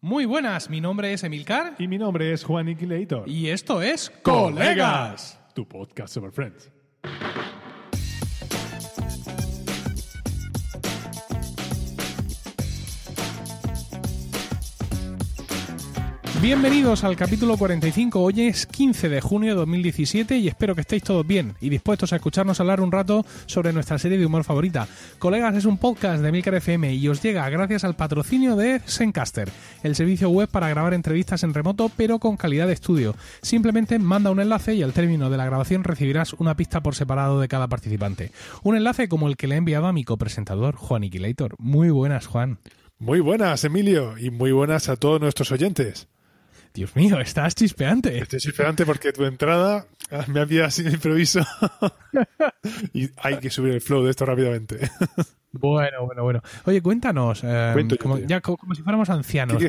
Muy buenas, mi nombre es Emilcar Y mi nombre es Juan Iquilator. y esto es Colegas. Tu podcast sobre Friends. Bienvenidos al capítulo 45. Hoy es 15 de junio de 2017 y espero que estéis todos bien y dispuestos a escucharnos hablar un rato sobre nuestra serie de humor favorita. Colegas es un podcast de Milcar FM y os llega gracias al patrocinio de Zencaster, el servicio web para grabar entrevistas en remoto pero con calidad de estudio. Simplemente manda un enlace y al término de la grabación recibirás una pista por separado de cada participante. Un enlace como el que le he enviado a mi copresentador, Juan Iquilator. Muy buenas, Juan. Muy buenas, Emilio, y muy buenas a todos nuestros oyentes. Dios mío, estás chispeante. Estoy esperante porque tu entrada ah, me había de improviso y hay que subir el flow de esto rápidamente. Bueno, bueno, bueno. Oye, cuéntanos, eh, Cuento como, ya co- como, si fuéramos ancianos. ¿Qué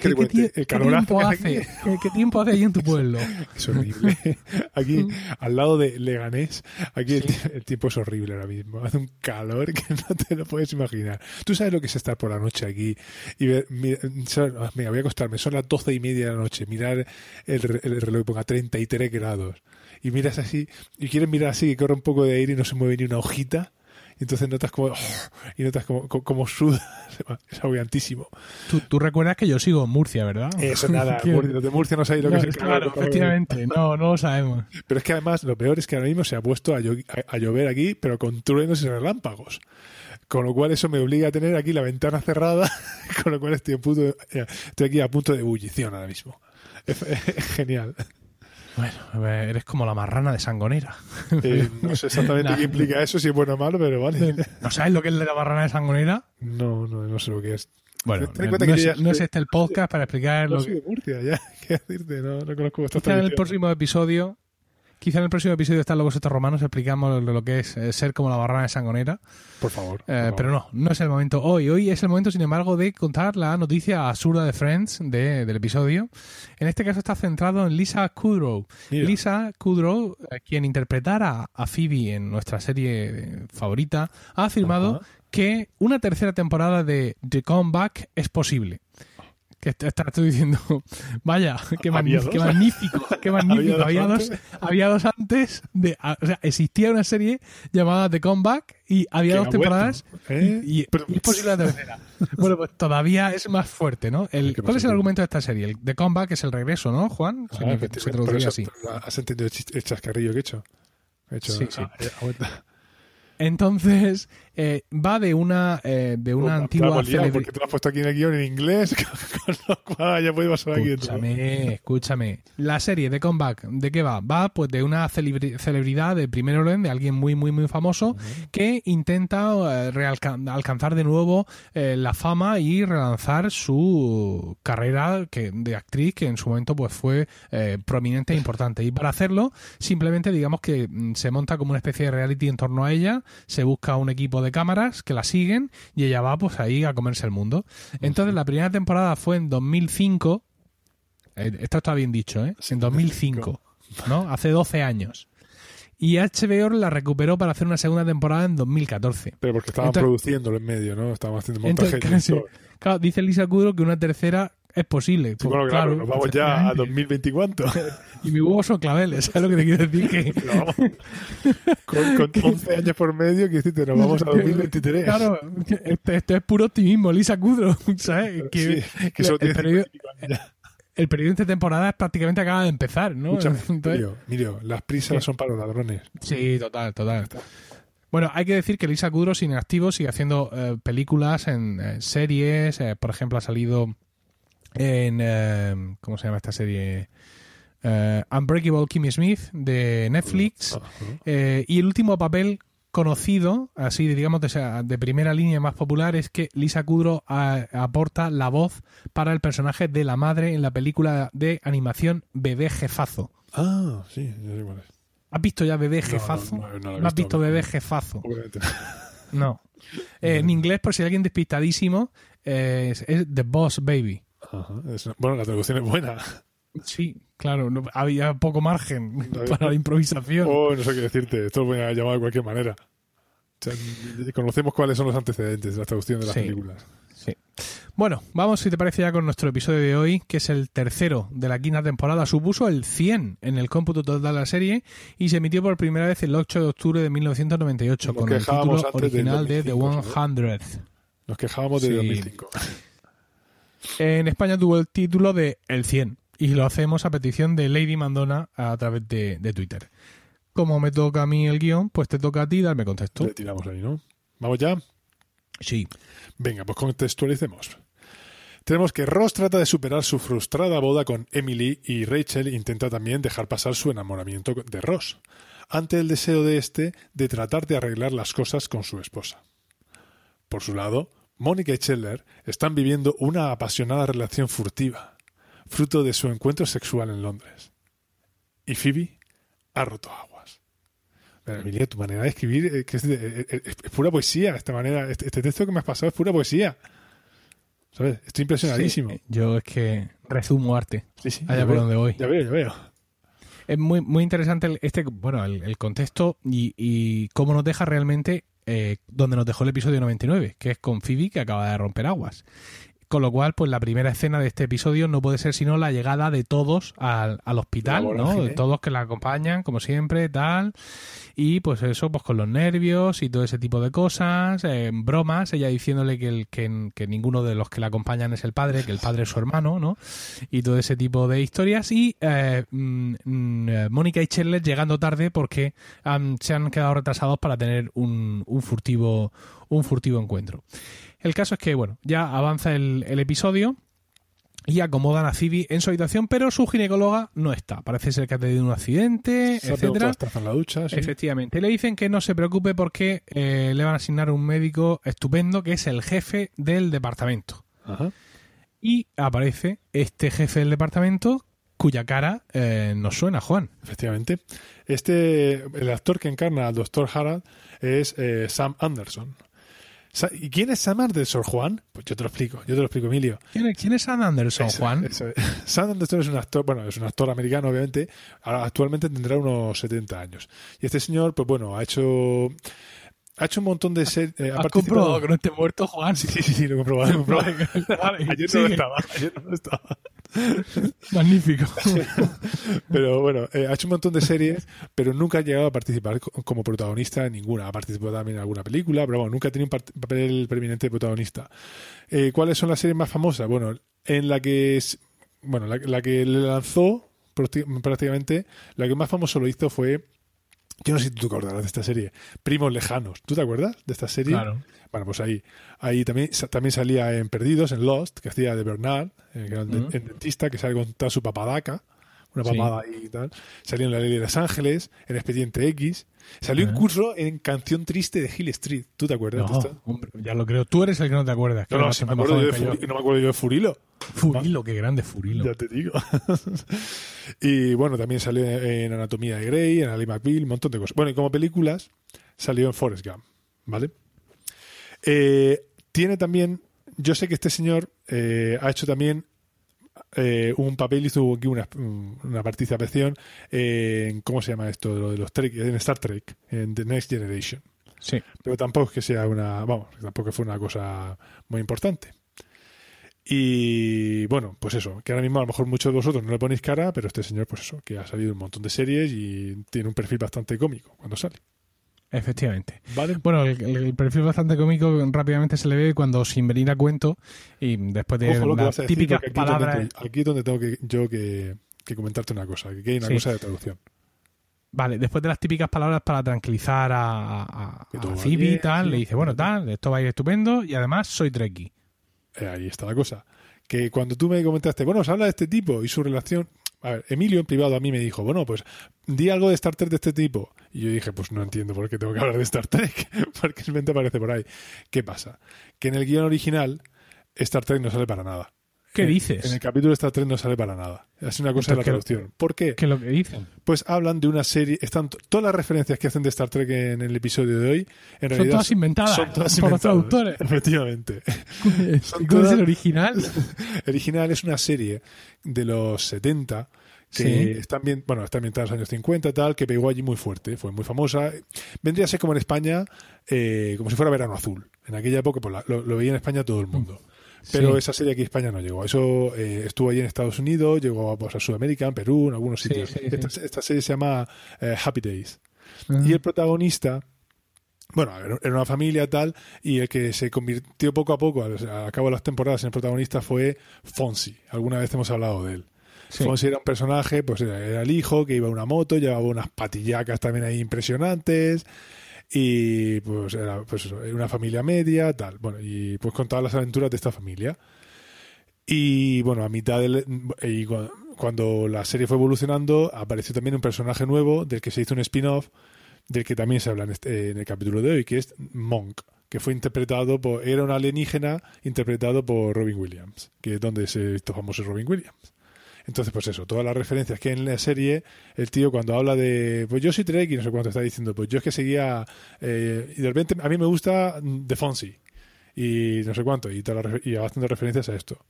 El tiempo hace? ¿Qué, tiempo hace ahí en tu pueblo? Es horrible. Aquí, al lado de Leganés, aquí el, tie- el tiempo es horrible ahora mismo. Hace un calor que no te lo puedes imaginar. Tú sabes lo que es estar por la noche aquí y ver, mira, ah, mira, voy a acostarme, son las doce y media de la noche, mirar el, el reloj y ponga 33 grados y miras así y quieres mirar así que corre un poco de aire y no se mueve ni una hojita. Y entonces notas como, y notas como, como, como sudas. Es agobiantísimo. Tú, tú recuerdas que yo sigo en Murcia, ¿verdad? Eso nada, los de Murcia no sabéis lo No, que es el calor. claro, efectivamente. No, no lo sabemos. Pero es que además lo peor es que ahora mismo se ha puesto a, a- llover aquí, pero con truenos y relámpagos. Con lo cual eso me obliga a tener aquí la ventana cerrada, con lo cual estoy, a punto de- eh, estoy aquí a punto de ebullición ahora mismo. Es, es genial. Bueno, eres como la marrana de Sangonera. Eh, no sé exactamente Nah. qué implica eso, si es bueno o malo, pero vale. ¿No sabes lo que es la marrana de Sangonera? No, no, no sé lo que es. Bueno, Ten en no, es, no este el podcast para explicar No lo soy que... de Murcia, ya. ¿Qué decirte? No, no conozco Quizá en el próximo episodio... Quizá en el próximo episodio de Están locos estos romanos explicamos lo, que es eh, ser como la marrana de Sangonera. Por favor. por Eh, favor. pero no, no es el momento hoy. Hoy es el momento, sin embargo, de contar la noticia absurda de Friends de- del episodio. En este caso está centrado en Lisa Kudrow. Mira. Lisa Kudrow, eh, quien interpretara a Phoebe en nuestra serie favorita, ha afirmado que una tercera temporada de The Comeback es posible. Que te estoy diciendo, vaya, qué, ¿Había magnífico, qué magnífico, qué magnífico. dos Había dos, antes? había dos antes de, o sea, existía una serie llamada The Comeback y había dos temporadas ¿eh? y, y- Pero- y es posible la tercera. Bueno, pues todavía es más fuerte, ¿no? El, ¿Qué ¿Cuál es el argumento de esta serie? El The Comeback es el regreso, ¿no, Juan? Ah, se efectivamente, traduciría así. ¿Has entendido el, chascarrillo que he hecho? He hecho Sí, sí. Entonces, eh, va de una, eh, de una antigua la hemos liado, celebri- porque te lo has puesto aquí en el guion en inglés, con lo cual ya podemos pasar aquí. Escúchame, escúchame. La serie de Comeback, ¿de qué va? Va pues de una celebri- celebridad de primer orden, de alguien muy, muy, muy famoso, que intenta eh, alcanzar de nuevo eh, la fama y relanzar su carrera que, de actriz, que en su momento pues fue eh, prominente e importante. Y para hacerlo, simplemente digamos que mm, se monta como una especie de reality en torno a ella, se busca un equipo de cámaras que la siguen y ella va pues ahí a comerse el mundo. Entonces la primera temporada fue en 2005 eh, Esto está bien dicho, ¿eh? En 2005, ¿no? Hace 12 años. Y HBO la recuperó para hacer una segunda temporada en 2014. Pero porque estaban Entonces- produciéndolo en medio, ¿no? Estaban haciendo montaje. Entonces, claro, dice Lisa Kudrow que una tercera es posible. Sí, Pues, bueno, claro, nos vamos ya a efectivamente. 2020 y mi huevo son claveles, ¿sabes lo que te quiero decir? Que, con, con 11 años por medio, que decirte, nos vamos a 2023. Claro, esto, esto es puro optimismo, Lisa Kudrow, ¿sabes? Que, Sí, que solo el, periodo, 50 y pico años ya. el periodo de temporada prácticamente acaba de empezar, ¿no? Escúchame, Entonces- Mirio, Mirio, las prisas ¿Qué? son para los ladrones. Sí, total, total. Bueno, hay que decir que Lisa Kudrow sigue activo, sigue haciendo eh, películas en eh, series. eh, por ejemplo, ha salido en. eh, ¿Cómo se llama esta serie? Eh, Unbreakable Kimmy Smith de Netflix. Eh, y el último papel conocido, así digamos de, primera línea más popular, es que Lisa Kudrow a- aporta la voz para el personaje de la madre en la película de animación Bebé Jefazo. Ah, sí, ya sé cuál es. ¿Has visto ya Bebé Jefazo? no, no, no ¿No has visto, visto. Bebé Jefazo? No. Eh, en inglés, por si hay alguien despistadísimo, eh, es, es The Boss Baby. Ajá, es una- bueno, la traducción es buena. Sí, claro, no- había poco margen para la improvisación. Oh, no sé qué decirte. Esto lo voy a llamar de cualquier manera. O sea, conocemos cuáles son los antecedentes de la traducción de las Sí. películas. Sí. Bueno, vamos si te parece ya con nuestro episodio de hoy, que es el tercero de la quinta temporada. Supuso el 100 en el cómputo total de la serie y se emitió por primera vez el 8 de octubre de 1998 Nos con el título original de The 2005, 100. Nos quejábamos de Sí. 2005. En España tuvo el título de El 100 y lo hacemos a petición de Lady Mandona a través de, de Twitter. Como me toca a mí el guion, pues te toca a ti darme contexto. Le tiramos ahí, ¿no? ¿Vamos ya? Sí. Venga, pues contextualicemos. Tenemos que Ross trata de superar su frustrada boda con Emily y Rachel intenta también dejar pasar su enamoramiento de Ross, ante el deseo de este de tratar de arreglar las cosas con su esposa. Por su lado, Mónica y Chandler están viviendo una apasionada relación furtiva, fruto de su encuentro sexual en Londres. Y Phoebe ha roto aguas. Pero, Emilia, tu manera de escribir eh, que es, de- eh, eh, es- es pura poesía. Esta manera, este, este texto que me has pasado es pura poesía. ¿Sabes? Estoy impresionadísimo. Sí, Yo es que resumo arte. Sí, sí, Allá por veo, donde voy. Ya veo, ya veo. Es muy, muy interesante el- este, bueno, el, el contexto y, y cómo nos deja realmente eh, donde nos dejó el episodio 99, que es con Phoebe que acaba de romper aguas. Con lo cual, pues la primera escena de este episodio no puede ser sino la llegada de todos al, al hospital, La ¿no? De todos que la acompañan, como siempre, tal. Y pues eso, pues con los nervios y todo ese tipo de cosas, eh, bromas, ella diciéndole que, el, que, que ninguno de los que la acompañan es el padre, que el padre es su hermano, ¿no? Y todo ese tipo de historias. Y eh, mm, mm, Mónica y Chandler llegando tarde porque han- se han quedado retrasados para tener un, un furtivo un furtivo encuentro. El caso es que, bueno, ya avanza el, el episodio y acomodan a Phoebe en su habitación, pero su ginecóloga no está. Parece ser que ha tenido un accidente, Se ha pegado etcétera. todas las tazas en la ducha, sí. Efectivamente. Le dicen que no se preocupe porque eh, le van a asignar un médico estupendo que es el jefe del departamento. Ajá. Y aparece este jefe del departamento cuya cara eh, nos suena, Juan. Efectivamente. Este, el actor que encarna al doctor Harald es eh, Sam Anderson. ¿Y quién es Sam Anderson, Juan? Pues yo te lo explico, yo te lo explico, Emilio. ¿Quién es, quién es Sam Anderson, Eso, Juan? eso es. Sam Anderson es un actor, bueno, es un actor americano, obviamente. Ahora, actualmente tendrá unos 70 años. Y este señor, pues bueno, ha hecho. Ha hecho un montón de series. eh, ha ¿Has comprobado que no esté muerto, Juan? Sí, sí, sí, lo he comprobado. lo he comprobado. Vale, ayer no estaba, ayer no estaba. Magnífico. Pero bueno, eh, ha hecho un montón de series, pero nunca ha llegado a participar co- como protagonista en ninguna. Ha participado también en alguna película, pero bueno, nunca ha tenido un papel preeminente de protagonista. Eh, ¿Cuáles son las series más famosas? Bueno, en la que es, bueno, la, la que le lanzó prácti- prácticamente, la que más famoso lo hizo fue, yo no sé si tú te acordarás de esta serie, Primos Lejanos. ¿Tú te acuerdas de esta serie? Claro. Bueno, pues ahí, ahí también, también salía en Perdidos, en Lost, que hacía de Bernard, eh, de- Ujú. el dentista que sale con toda su papadaca, una Sí. papada ahí y tal. Salió en La Ley de Los Ángeles, en Expediente X. Salió Ajá. incluso en Canción Triste de Hill Street. ¿Tú te acuerdas de No, hombre, ya lo creo. Tú eres el que no te acuerdas. No, no, sí me acuerdo yo de no me acuerdo yo de Furilo. Furilo, qué grande Furilo. Ya te digo. y bueno, también salió en Anatomía de Grey, en Ali McBeal, un montón de cosas. Bueno, y como películas, salió en Forrest Gump, ¿vale? Eh, tiene también, yo sé que este señor eh, ha hecho también eh, un papel, hizo aquí una, una participación en, ¿cómo se llama esto? Lo de los Trek, en Star Trek, en The Next Generation. Sí. Pero tampoco es que sea una, vamos, tampoco fue una cosa muy importante. Y bueno, pues eso, que ahora mismo a lo mejor muchos de vosotros no le ponéis cara, pero este señor, pues eso, que ha salido un montón de series y tiene un perfil bastante cómico cuando sale. Efectivamente. ¿Vale? Bueno, el, el- perfil bastante cómico rápidamente se le ve cuando sin venir a cuento y después de las típicas palabras... aquí es donde tengo que, yo que, que comentarte una cosa, que hay una Sí. cosa de traducción. Vale, después de las típicas palabras para tranquilizar a, a, Phoebe y tal, le dice, bueno, tal, esto va a ir estupendo y además soy Trekkie. Eh, ahí está la cosa. Que cuando tú me comentaste, bueno, se habla de este tipo y su relación. A ver, Emilio en privado a mí me dijo, bueno, pues di algo de Star Trek de este tipo. Y yo dije, pues no entiendo por qué tengo que hablar de Star Trek, porque simplemente aparece por ahí. ¿Qué pasa? Que en el guion original, Star Trek no sale para nada. ¿Qué dices? En el capítulo de Star Trek no sale para nada. Es una cosa de la Entonces, ¿qué- traducción. ¿Por qué? ¿Qué es lo que dicen? Pues hablan de una serie. Están todas las referencias que hacen de Star Trek en el episodio de hoy. En Son realidad todas inventadas son todas por los inventadas. traductores. Efectivamente. Son ¿Y ¿Cómo es el original? El original es una serie de los 70 que Sí. están bien, bueno, está ambientada en los años 50 tal, que pegó allí muy fuerte, fue muy famosa. Vendría a ser como en España, eh, como si fuera verano azul. En aquella época pues, la- lo, lo veía en España todo el mundo. Pero Sí. esa serie aquí a España no llegó. Eso eh, estuvo allí en Estados Unidos, llegó pues, a Sudamérica, en Perú, en algunos sitios. sí, sí. Esta, esta serie se llama eh, Happy Days. Y el protagonista, bueno, era una familia tal, y el que se convirtió poco a poco, al, cabo de las temporadas, en el protagonista fue Fonsi. Alguna vez hemos hablado de él. Sí. Fonsi era un personaje, pues era, el hijo que iba en una moto, llevaba unas patillacas también ahí impresionantes. Y pues era pues una familia media, tal. Bueno, y pues contaba las aventuras de esta familia. Y bueno, a mitad del. Y cu- cuando la serie fue evolucionando, apareció también un personaje nuevo del que se hizo un spin-off, del que también se habla en, este- en el capítulo de hoy, que es Monk, que fue interpretado por. Era un alienígena interpretado por Robin Williams, que es donde se hizo famoso Robin Williams. Entonces, pues eso, todas las referencias que en la serie, el tío cuando habla de, pues yo soy Trek y no sé cuánto está diciendo, pues yo es que seguía, eh, y de repente a mí me gusta mm, The Fonzie y no sé cuánto, y, todas haciendo referencias a esto.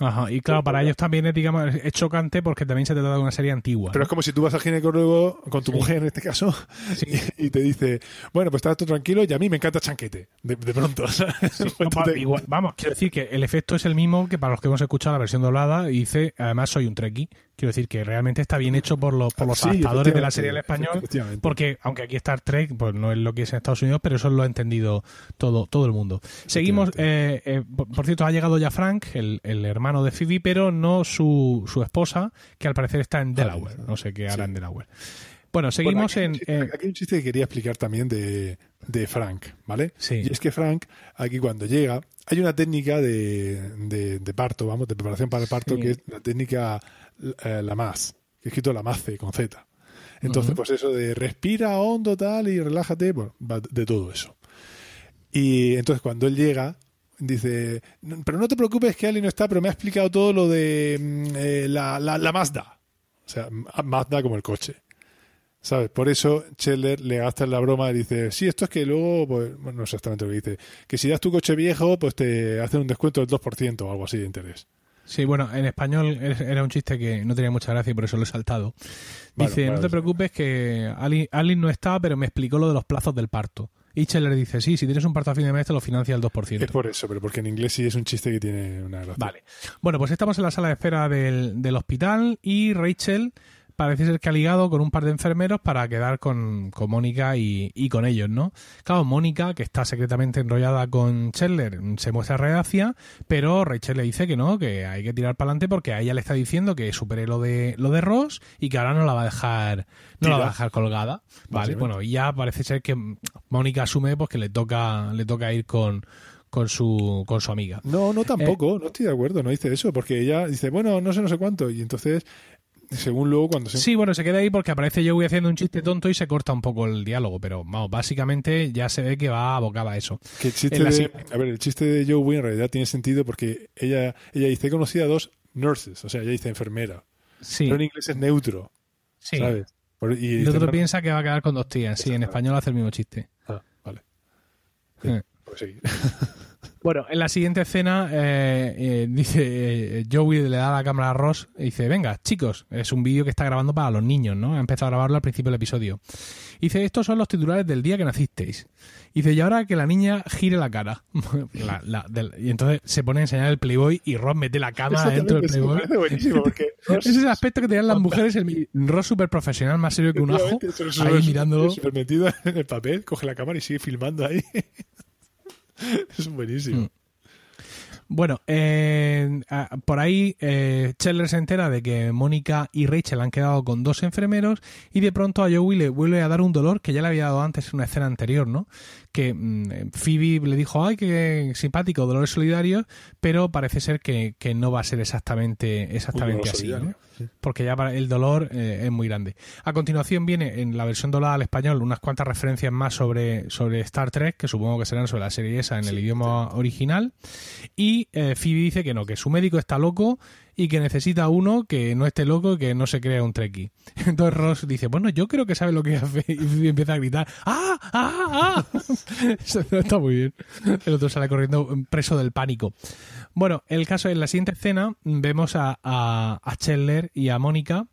Ajá, y claro, para ellos también es, digamos, es chocante porque también se trata de una serie antigua. Pero ¿no? es como si tú vas al ginecólogo con tu Sí. mujer en este caso Sí. y, y te dice, bueno, pues estás tú tranquilo y a mí me encanta chanquete, de, de pronto. Pues No, igual- vamos, quiero decir que el efecto es el mismo que para los que hemos escuchado la versión doblada y dice, además soy un trekkie. Quiero decir que realmente está bien hecho por los, por los Sí, adaptadores de la serie al español, porque aunque aquí Star Trek pues no es lo que es en Estados Unidos, pero eso lo ha entendido todo, todo el mundo. Seguimos, eh, eh, por, por cierto, ha llegado ya Frank, el, el hermano de Phoebe, pero no su, su esposa, que al parecer está en Delaware. No sé qué hará Sí. en Delaware. Bueno, seguimos Bueno, en... aquí, hay un eh, chiste- aquí hay un chiste que quería explicar también de, de Frank, ¿vale? Sí. Y es que Frank, aquí cuando llega, hay una técnica de, de, de parto, vamos, de preparación para el parto, Sí. que es la técnica eh, la más, que he escrito la mace con Z. Entonces, pues eso de respira hondo, tal, y relájate, bueno, va de todo eso. Y entonces cuando él llega, dice, "No, pero no te preocupes que Ali no está, pero me ha explicado todo lo de mm, eh, la, la, la Mazda. O sea, Ma- Mazda como el coche. ¿Sabes? Por eso Scheller le gasta la broma y dice, sí, esto es que luego, pues, bueno, no sé exactamente lo que dice, que si das tu coche viejo, pues te hacen un descuento del 2% o algo así de interés. Sí, bueno, en español es- era un chiste que no tenía mucha gracia y por eso lo he saltado. Dice, no te preocupes que Ali, Ali no está, pero me explicó lo de los plazos del parto. Y Scheller dice, sí, si tienes un parto a fin de mes te lo financia el 2%. Es por eso, pero porque en inglés sí es un chiste que tiene una gracia. Vale. Bueno, pues estamos en la sala de espera del, del hospital y Rachel parece ser que ha ligado con un par de enfermeros para quedar con, con Mónica y, y con ellos, ¿no? Claro, Mónica, que está secretamente enrollada con Chandler, se muestra reacia, pero Rachel le dice que no, que hay que tirar para adelante porque a ella le está diciendo que supere lo de, lo de Ross y que ahora no la va a dejar, no la va a dejar colgada. Vale, bueno, y ya parece ser que Mónica asume pues que le toca, le toca ir con, con su, con su amiga. No, no tampoco, no estoy de acuerdo, no dice eso, porque ella dice, bueno, no sé, no sé cuánto, y entonces, según luego cuando se... Sí, bueno, se queda ahí porque aparece Joey haciendo un chiste tonto y se corta un poco el diálogo, pero vamos, básicamente ya se ve que va abocada a eso. Que el chiste de, a ver, el chiste de Joey en realidad tiene sentido porque ella, ella dice, he conocido a dos nurses, o sea, ella dice enfermera, Sí, pero en inglés es neutro, sí. ¿sabes? Por- y Y el otro "No, piensa que va a quedar con dos tías. Sí, en español hace el mismo chiste. Ah, vale. Sí, Eh. pues sí. Bueno, en la siguiente escena eh, eh, dice eh, Joey le da la cámara a Ross y dice, venga, chicos, es un vídeo que está grabando para los niños, ¿no? Ha empezado a grabarlo al principio del episodio. Dice, estos son los titulares del día que nacisteis. Dice, y ahora que la niña gire la cara. La- la- del- y entonces se pone a enseñar el Playboy y Ross mete la cámara dentro del Playboy. parece buenísimo porque Ese es el aspecto que tenían las mujeres, el Ross súper profesional, más serio que un ajo, ahí mirándolo. súper metido en el papel, coge la cámara y sigue filmando ahí. es buenísimo. Mm. Bueno, eh, por ahí eh, Chandler se entera de que Mónica y Rachel han quedado con dos enfermeros y de pronto a Joey le vuelve a dar un dolor que ya le había dado antes en una escena anterior, ¿no? Que mm, Phoebe le dijo, ay, qué simpático, dolores solidarios, pero parece ser que, que no va a ser exactamente, exactamente así, ¿no? sí. porque ya para- el dolor eh, es muy grande. A continuación viene en la versión doblada al español unas cuantas referencias más sobre, sobre Star Trek, que supongo que serán sobre la serie esa en el idioma original. Y eh, Phoebe dice que no, que su médico está loco y que necesita uno que no esté loco y que no se crea un Trekkie. Entonces Ross dice, bueno, yo creo que sabe lo que hace y empieza a gritar, ¡ah, ah, ah! Está muy bien. El otro sale corriendo preso del pánico. Bueno, el caso en la siguiente escena vemos a, a, a Chandler y a Mónica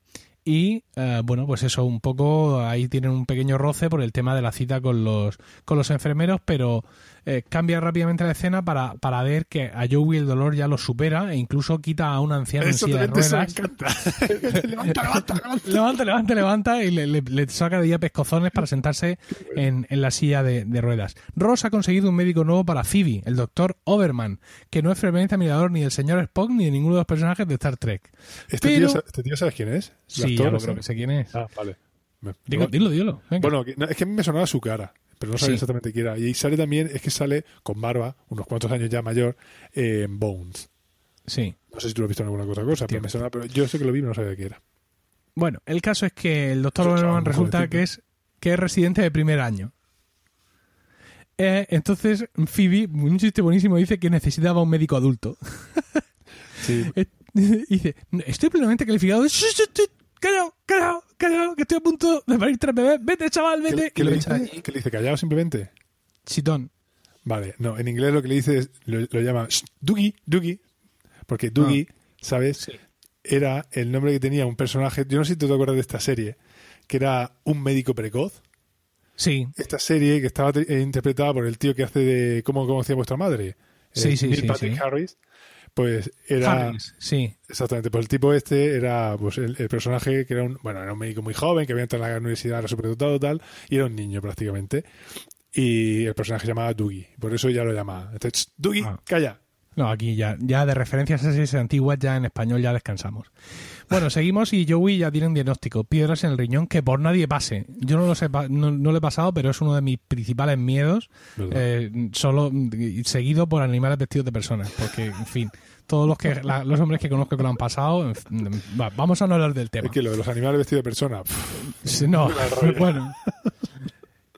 y eh, bueno, pues eso un poco ahí tienen un pequeño roce por el tema de la cita con los con los enfermeros, pero eh, cambia rápidamente la escena para, para ver que a Joey el dolor ya lo supera e incluso quita a un anciano en silla de ruedas. levanta, levanta, levanta, levanta, levanta, y le, le, saca de día pescozones para sentarse en, en la silla de, de, ruedas. Ross ha conseguido un médico nuevo para Phoebe, el doctor Overman, que no es frecuentemente admirador ni del señor Spock ni de ninguno de los personajes de Star Trek. ¿Este, tío, ¿Este tío sabes quién es? Sí, yo creo que sé quién es. Ah, vale. Dilo, dilo. Bueno, es que a mí me sonaba su cara pero no sabía exactamente quién era. Y sale también, es que sale con barba, unos cuantos años ya mayor, en Bones. Sí. No sé si tú lo has visto en alguna otra cosa, pero me suena, pero yo sé que lo vi, pero no sabía qué era. Bueno, el caso es que el doctor Overman resulta que es, que es residente de primer año. Eh, entonces, Phoebe, un chiste buenísimo, dice que necesitaba un médico adulto. Sí. dice, estoy plenamente calificado callao, callao, callao, que estoy a punto de parir tres bebés. Vete, chaval, vete. ¿Qué, le, dice, ¿Qué le dice? ¿Callao simplemente? Chitón. Vale, no, en inglés lo que le dice es, lo, llama Dougie, Dougie, porque Dougie, ah. ¿sabes? Era el nombre que tenía un personaje, yo no sé si tú te acuerdas de esta serie, que era un médico precoz. Sí. Esta serie que estaba interpretada por el tío que hace de ¿Cómo conocía vuestra madre? Sí, sí, sí, Patrick Harris pues era sí exactamente pues el tipo este era pues el, personaje que era un bueno era un médico muy joven que había entrado en la universidad era superdotado tal y era un niño prácticamente y el personaje se llamaba Dougie por eso ya lo llamaba entonces Dougie ah. calla no, aquí ya, ya de referencias a series antiguas ya en español ya descansamos. Bueno, seguimos y Joey ya tiene un diagnóstico, piedras en el riñón que por nadie pase. Yo no lo sé, no, lo he pasado, pero es uno de mis principales miedos, eh, solo seguido por animales vestidos de personas, porque, en fin, todos los que los hombres que conozco que lo han pasado, vamos a no hablar del tema. Es que lo de los animales vestidos de personas. no, bueno.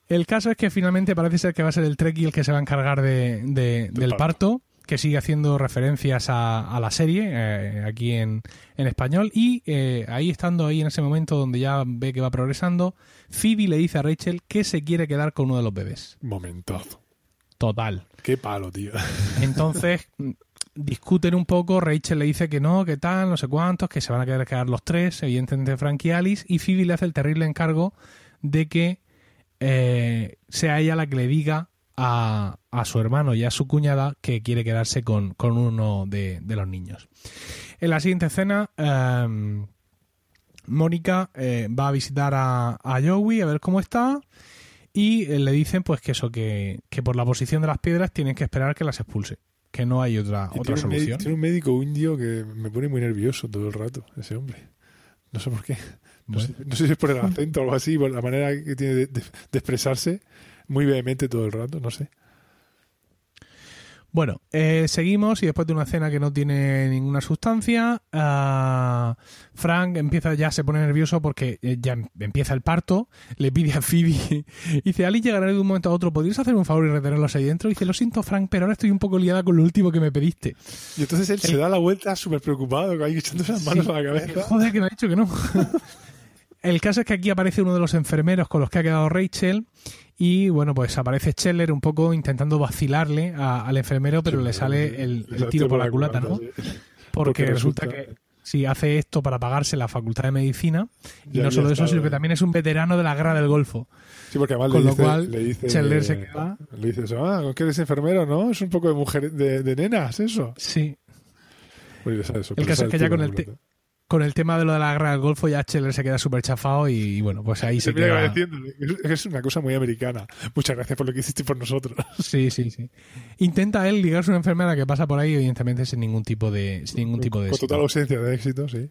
El caso es que finalmente parece ser que va a ser el Trekkie el que se va a encargar de, del, parto que sigue haciendo referencias a, la serie eh, aquí en, en, español y eh, ahí estando ahí en ese momento donde ya ve que va progresando, Phoebe le dice a Rachel que se quiere quedar con uno de los bebés. Momentazo. Total. Qué palo, tío. Entonces discuten un poco, Rachel le dice que no, que tal, no sé cuántos, que se van a querer quedar los tres, evidentemente Frank y Alice, y Phoebe le hace el terrible encargo de que eh, sea ella la que le diga a, su hermano y a su cuñada que quiere quedarse con, uno de, los niños. En la siguiente escena, em, Mónica eh, va a visitar a, a, Joey a ver cómo está y eh, le dicen pues que eso, que, por la posición de las piedras tienen que esperar que las expulse, que no hay otra, otra solución. tiene un médico indio que me pone muy nervioso todo el rato, ese hombre. No sé por qué. No, sé, si es por el acento o algo así, por la manera que tiene de expresarse muy vehemente todo el rato, no sé. Bueno, eh, seguimos y después de una cena que no tiene ninguna sustancia, uh, Frank empieza ya se pone nervioso porque eh, ya empieza el parto, le pide a Phoebe, dice, Ali llegará de un momento a otro, ¿podrías hacer un favor y retenerlos ahí dentro? dice, lo siento Frank, pero ahora estoy un poco liada con lo último que me pediste. Y entonces él se da la vuelta súper preocupado, ahí echándose las manos a la cabeza. Joder, que me ha dicho que no. el caso es que aquí aparece uno de los enfermeros con los que ha quedado Rachel y bueno, pues aparece Scheller un poco intentando vacilarle al enfermero, pero le sale el, tiro por la culata, ¿no? Porque, resulta, que si hace esto para pagarse la facultad de medicina, y no solo eso, sino que también es un veterano de la guerra del Golfo. Sí, porque además Con le lo cual, le dice, se queda. Le dice ah, que eres enfermero, ¿no? Es un poco de mujer, de, nenas, eso. Sí. eso, el caso es que ya con el, con el tema de lo de la guerra del Golfo ya Cheller se queda súper chafado y, bueno, pues ahí se, queda. Es una cosa muy americana. Muchas gracias por lo que hiciste por nosotros. Sí, sí, sí. Intenta él ligarse a una enfermera que pasa por ahí, evidentemente sin ningún tipo de, sin ningún tipo de Con total ausencia de éxito, sí.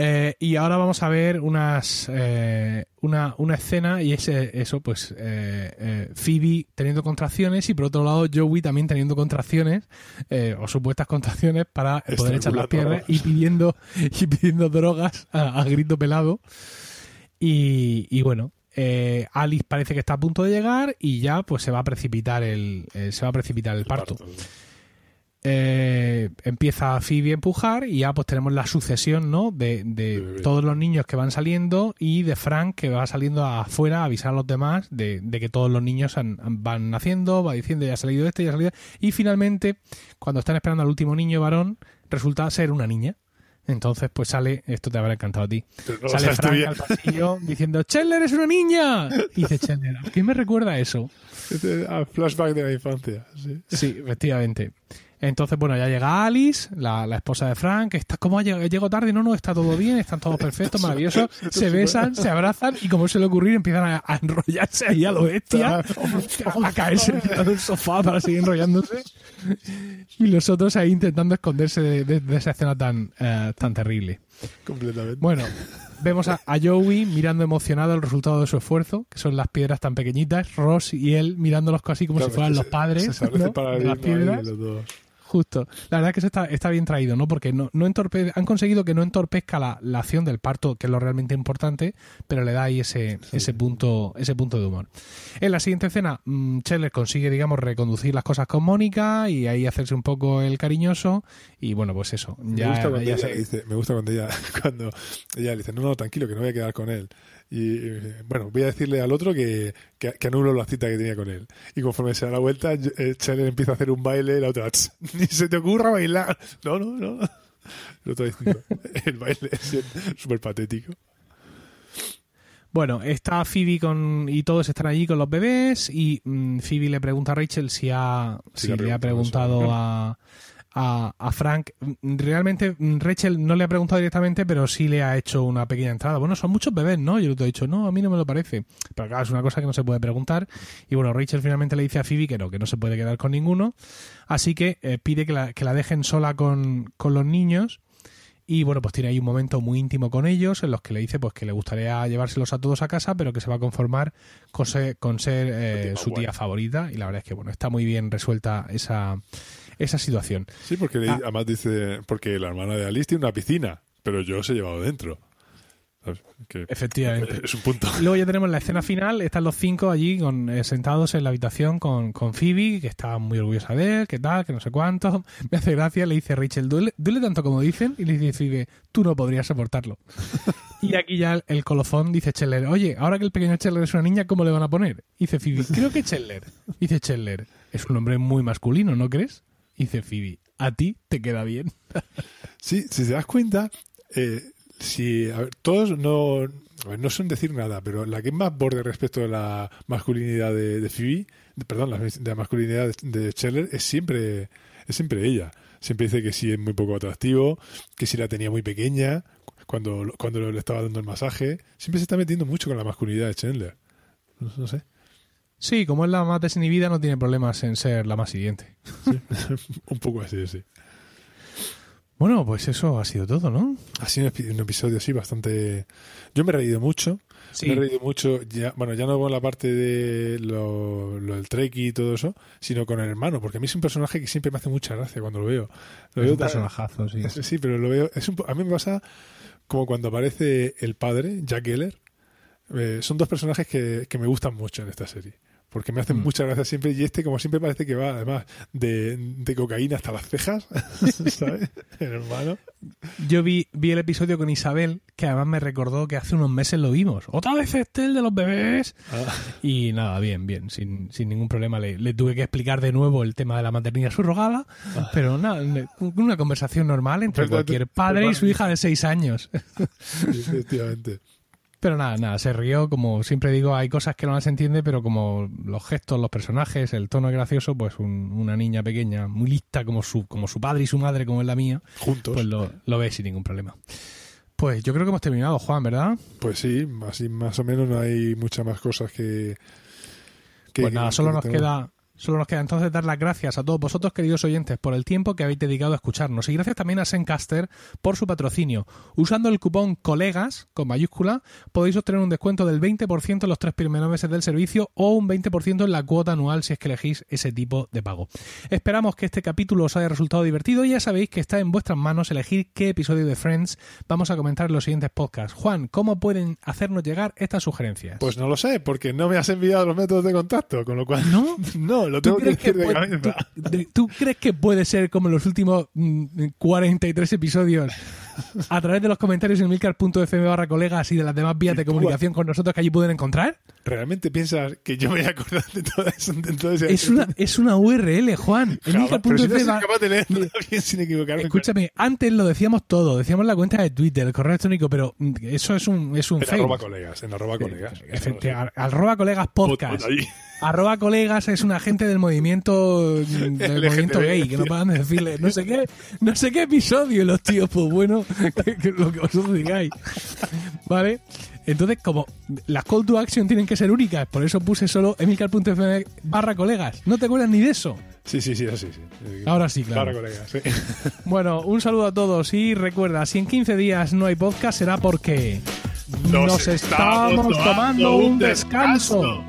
Eh, y ahora vamos a ver unas eh, una, una, escena y es eh, eso, pues Phoebe teniendo contracciones y por otro lado Joey también teniendo contracciones o supuestas contracciones para poder echar las piernas y pidiendo y pidiendo drogas a, grito pelado. Y, y bueno Alice parece que está a punto de llegar y ya pues se va a precipitar el se va a precipitar el, parto eh, empieza Phoebe a empujar y ya pues tenemos la sucesión ¿no? de, todos los niños que van saliendo y de Frank que va saliendo afuera a avisar a los demás de, que todos los niños van naciendo, va diciendo ya ha salido este, ya ha salido y finalmente cuando están esperando al último niño varón resulta ser una niña. Entonces, pues sale, esto te habrá encantado a ti. no sale Frank bien. al pasillo diciendo, Chandler es una niña. Y dice Chandler, ¿a qué me recuerda eso? Este, ah, flashback de la infancia. Sí. Sí, efectivamente. Entonces, bueno, ya llega Alice, la, la esposa de Frank, que está como llego tarde, no, no, está todo bien, están todos perfectos, maravillosos, se besan, se abrazan y como se le ocurrir empiezan a, a enrollarse ahí a lo bestia, a caerse encima del sofá para seguir enrollándose y los otros ahí intentando esconderse de, de- de esa escena tan, eh, tan terrible. Completamente. Bueno, vemos a, a Joey mirando emocionado el resultado de su esfuerzo, que son las piedras tan pequeñitas, Ross y él mirándolos así como Claro, si fueran los padres se establece ¿no? para de las piedras. los dos. Justo. La verdad es que eso está, está bien traído, ¿no? Porque no, no entorpe- han conseguido que no entorpezca la, la acción del parto, que es lo realmente importante, pero le da ahí ese, ese punto, ese punto de humor. En la siguiente escena, mm, Scheller consigue, digamos, reconducir las cosas con Mónica y ahí hacerse un poco el cariñoso. Y bueno, pues eso. Me Ya, gusta cuando ya ella se- dice, me gusta cuando ella, cuando ella le dice, no, no, tranquilo, que no voy a quedar con él. Y bueno, voy a decirle al otro que, que, que anulo la cita que tenía con él. Y conforme se da la vuelta, eh, Chandler empieza a hacer un baile y la otra, "Tss, ni se te ocurra bailar. No, no, no. El otro diciendo, el baile es súper patético. Bueno, está Phoebe con, y todos están allí con los bebés y mm, Phoebe le pregunta a Rachel si, ha, si le ha preguntado a, a, a Frank. Realmente Rachel no le ha preguntado directamente, pero sí le ha hecho una pequeña entrada. Bueno, son muchos bebés, ¿no? Yo le he dicho, no, a mí no me lo parece. Pero claro, es una cosa que no se puede preguntar. Y bueno, Rachel finalmente le dice a Phoebe que no, que no se puede quedar con ninguno. Así que eh, pide que la, que la dejen sola con, con los niños. Y bueno, pues tiene ahí un momento muy íntimo con ellos en los que le dice pues que le gustaría llevárselos a todos a casa, pero que se va a conformar con ser, con ser eh, su tía favorita. Y la verdad es que bueno, está muy bien resuelta esa, esa situación. Sí, porque Ah. además dice, porque la hermana de Alice tiene una piscina, pero yo os he llevado dentro. Efectivamente. es un punto. Luego ya tenemos la escena final, están los cinco allí con, eh, sentados en la habitación con, con Phoebe, que está muy orgullosa de él, que tal, que no sé cuánto. Me hace gracia, le dice Rachel, duele, duele tanto como dicen, y le dice Phoebe, tú no podrías soportarlo. y aquí ya el, colofón dice Chandler, oye, ahora que el pequeño Chandler es una niña, ¿cómo le van a poner? Dice Phoebe, creo que Chandler. Dice Chandler, es un hombre muy masculino, ¿no crees? Dice Phoebe, a ti te queda bien. Sí, si te das cuenta, eh, si a todos no, a no son decir nada, pero la que más borde respecto de la masculinidad de, de Phoebe, perdón, la, de la masculinidad de, de Scheller es siempre, es siempre ella. Siempre dice que sí es muy poco atractivo, que sí la tenía muy pequeña cuando, cuando le estaba dando el masaje. Siempre se está metiendo mucho con la masculinidad de Chandler. No sé. Sí, como es la más desinhibida, no tiene problemas en ser la más siguiente. Un poco así, sí. Bueno, pues eso ha sido todo, ¿no? Ha sido un epi- un episodio así bastante... Yo me he reído mucho. Me he reído mucho, ya, bueno, ya no con la parte de lo, lo del Trek y todo eso, sino con el hermano, porque a mí es un personaje que siempre me hace mucha gracia cuando lo veo. Lo es veo un personajazo, sí. sí, pero lo veo. Es un po- a mí me pasa como cuando aparece el padre, Jack Geller. Eh, son dos personajes que, que me gustan mucho en esta serie. Porque me hacen Mm. mucha gracia siempre. Y este, como siempre, parece que va, además, de, de cocaína hasta las cejas. ¿Sabes? El hermano. Yo vi, vi el episodio con Isabel, que además me recordó que hace unos meses lo vimos. Otra vez este, el de los bebés. Ah, Y nada, bien, bien, sin, sin ningún problema. Le, le tuve que explicar de nuevo el tema de la maternidad subrogada, pero nada, una conversación normal entre cualquier padre y su hija de seis años. sí, efectivamente. Pero nada, nada, se rió, como siempre digo, hay cosas que no las entiende, pero como los gestos, los personajes, el tono es gracioso, pues un- una niña pequeña, muy lista como su, como su padre y su madre, como es la mía, Juntos. pues lo, lo ve sin ningún problema. Pues yo creo que hemos terminado, Juan, ¿verdad? Pues sí, así más o menos no hay muchas más cosas que. que- Pues nada, que- solo que nos tenemos. queda Solo nos queda entonces dar las gracias a todos vosotros, queridos oyentes, por el tiempo que habéis dedicado a escucharnos. Y gracias también a Sencaster por su patrocinio. Usando el cupón COLEGAS, con mayúscula, podéis obtener un descuento del 20% en los tres primeros meses del servicio o un 20% en la cuota anual si es que elegís ese tipo de pago. Esperamos que este capítulo os haya resultado divertido y ya sabéis que está en vuestras manos elegir qué episodio de Friends vamos a comentar en los siguientes podcasts. Juan, ¿cómo pueden hacernos llegar estas sugerencias? Pues no lo sé, porque no me has enviado los métodos de contacto, con lo cual. ¿No? No, lo tengo que decir de cabeza. tú- ¿Tú crees que puede ser como en los últimos mm, 43 episodios a través de los comentarios en milcar.fm barra colegas y de las demás vías de comunicación con nosotros que allí pueden encontrar? ¿Realmente piensas que yo me voy a acordar de todo eso? De todo ese- Es una, es una URL, Juan. En si milcar.fm bien sin equivocarme. Escúchame, antes lo decíamos todo, decíamos la cuenta de Twitter, el correo electrónico, pero mm, eso es un, es un En fail. arroba colegas, en arroba colegas. Efecti- ar- arroba colegas podcast. Arroba colegas es un agente del movimiento del movimiento gay, que no paran de decirle no sé qué, no sé qué episodio y los tíos, pues bueno, que- que lo que vosotros digáis. ¿Vale? Entonces, como las call to action tienen que ser únicas, por eso puse solo emilcar.fm barra colegas. ¿No te acuerdas ni de eso? Sí, sí, sí, sí. sí. Ahora sí, claro. Colegas, sí. Bueno, un saludo a todos y recuerda, si en 15 días no hay podcast será porque Nos nos, estamos estamos tomando tomando un un descanso. descanso.